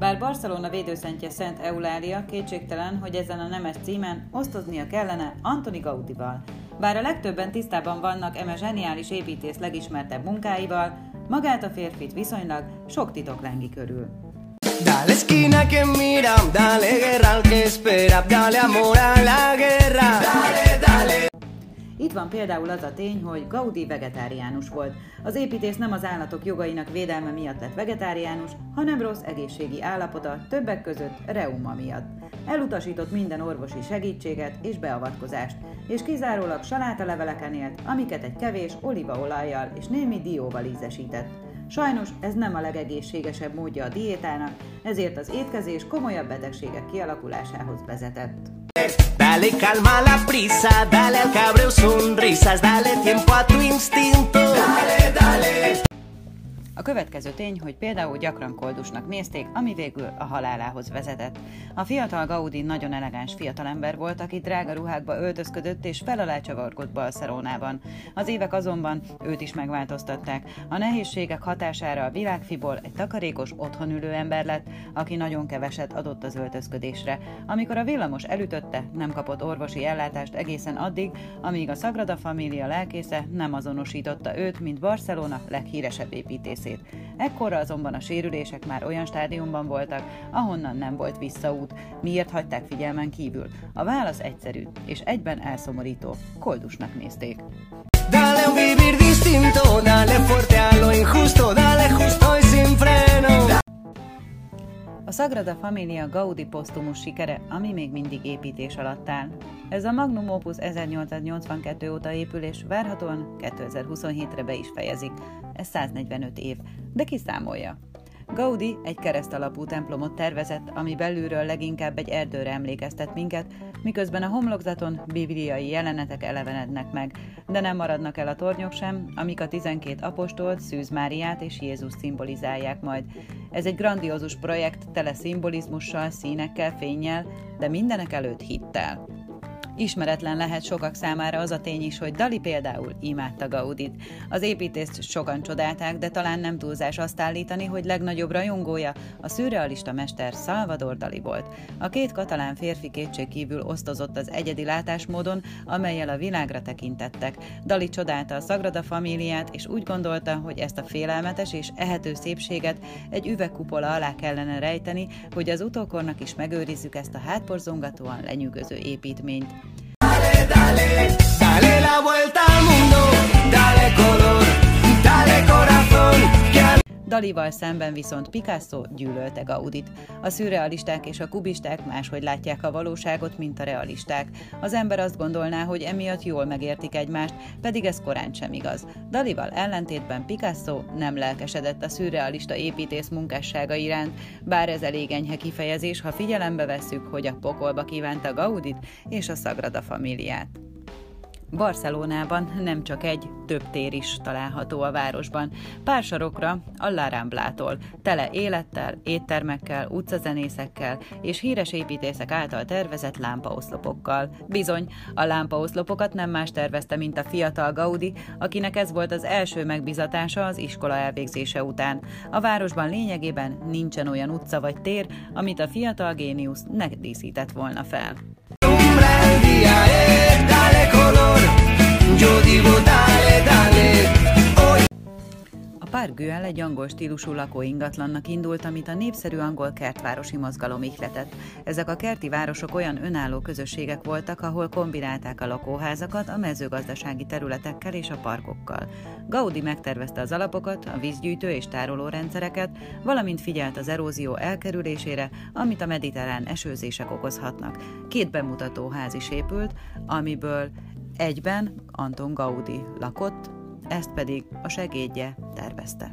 Barcelona védőszentje Szent Eulália kétségtelen, hogy ezen a nemes címen osztoznia kellene Antoni Gaudival. Bár a legtöbben tisztában vannak eme zseniális építész legismertebb munkáival, magát a férfit viszonylag sok titok lengi körül. Dale esquina que mira, dale guerra al que espera, dale amor a la guerra. Itt van például az a tény, hogy Gaudi vegetáriánus volt. Az építész nem az állatok jogainak védelme miatt lett vegetáriánus, hanem rossz egészségi állapota, többek között reuma miatt. Elutasított minden orvosi segítséget és beavatkozást, és kizárólag salátaleveleken élt, amiket egy kevés olívaolajjal és némi dióval ízesített. Sajnos ez nem a legegészségesebb módja a diétának, ezért az étkezés komolyabb betegségek kialakulásához vezetett. Dale calma a la prisa, dale al cabreo sonrisas, dale tiempo a tu instinto. Dale, dale. A következő tény, hogy például gyakran koldusnak nézték, ami végül a halálához vezetett. A fiatal Gaudi nagyon elegáns fiatalember volt, aki drága ruhákba öltözködött és fel alá csavargott Barcelonában. Az évek azonban őt is megváltoztatták. A nehézségek hatására a világfiból egy takarékos, otthonülő ember lett, aki nagyon keveset adott az öltözködésre. Amikor a villamos elütötte, nem kapott orvosi ellátást egészen addig, amíg a Sagrada Familia lelkésze nem azonosította őt, mint Barcelona leghíresebb építészét egészét. Ekkorra azonban a sérülések már olyan stádiumban voltak, ahonnan nem volt visszaút. Miért hagyták figyelmen kívül? A válasz egyszerű, és egyben elszomorító. Koldusnak nézték. Dale un vivir distinto, dale fuerte a lo injusto, dale justo. A Sagrada Familia Gaudi posztumus sikere, ami még mindig építés alatt áll. Ez a Magnum Opus 1882 óta épül, és várhatóan 2027-re be is fejezik. Ez 145 év, de ki számolja? Gaudi egy kereszt alapú templomot tervezett, ami belülről leginkább egy erdőre emlékeztet minket, miközben a homlokzaton bibliai jelenetek elevenednek meg, de nem maradnak el a tornyok sem, amik a 12 apostolt, Szűz Máriát és Jézus szimbolizálják majd. Ez egy grandiózus projekt, tele szimbolizmussal, színekkel, fényjel, de mindenek előtt hittel. Ismeretlen lehet sokak számára az a tény is, hogy Dali például imádta Gaudit. Az építést sokan csodálták, de talán nem túlzás azt állítani, hogy legnagyobb rajongója a szürrealista mester Salvador Dali volt. A két katalán férfi kétség kívül osztozott az egyedi látásmódon, amelyel a világra tekintettek. Dali csodálta a Sagrada Familiát, és úgy gondolta, hogy ezt a félelmetes és ehető szépséget egy üvegkupola alá kellene rejteni, hogy az utókornak is megőrizzük ezt a hátborzongatóan lenyűgöző építményt. Dale, dale, la vuelta Dalival szemben viszont Picasso gyűlölte Gaudit. A szürrealisták és a kubisták máshogy látják a valóságot, mint a realisták. Az ember azt gondolná, hogy emiatt jól megértik egymást, pedig ez korán sem igaz. Dalival ellentétben Picasso nem lelkesedett a szürrealista építész munkássága iránt, bár ez elég enyhe kifejezés, ha figyelembe vesszük, hogy a pokolba kívánta Gaudit és a Sagrada Familiát. Barcelonában nem csak egy, több tér is található a városban. Pár sarokra a La tele élettel, éttermekkel, utcazenészekkel és híres építészek által tervezett lámpaoszlopokkal. Bizony, a lámpaoszlopokat nem más tervezte, mint a fiatal Gaudi, akinek ez volt az első megbizatása az iskola elvégzése után. A városban lényegében nincsen olyan utca vagy tér, amit a fiatal géniusz ne díszített volna fel. Güell egy angol stílusú lakóingatlannak indult, amit a népszerű angol kertvárosi mozgalom ihletett. Ezek a kerti városok olyan önálló közösségek voltak, ahol kombinálták a lakóházakat a mezőgazdasági területekkel és a parkokkal. Gaudi megtervezte az alapokat, a vízgyűjtő és tároló rendszereket, valamint figyelt az erózió elkerülésére, amit a mediterrán esőzések okozhatnak. Két bemutatóház is épült, amiből Egyben Anton Gaudi lakott, ezt pedig a segédje pasta.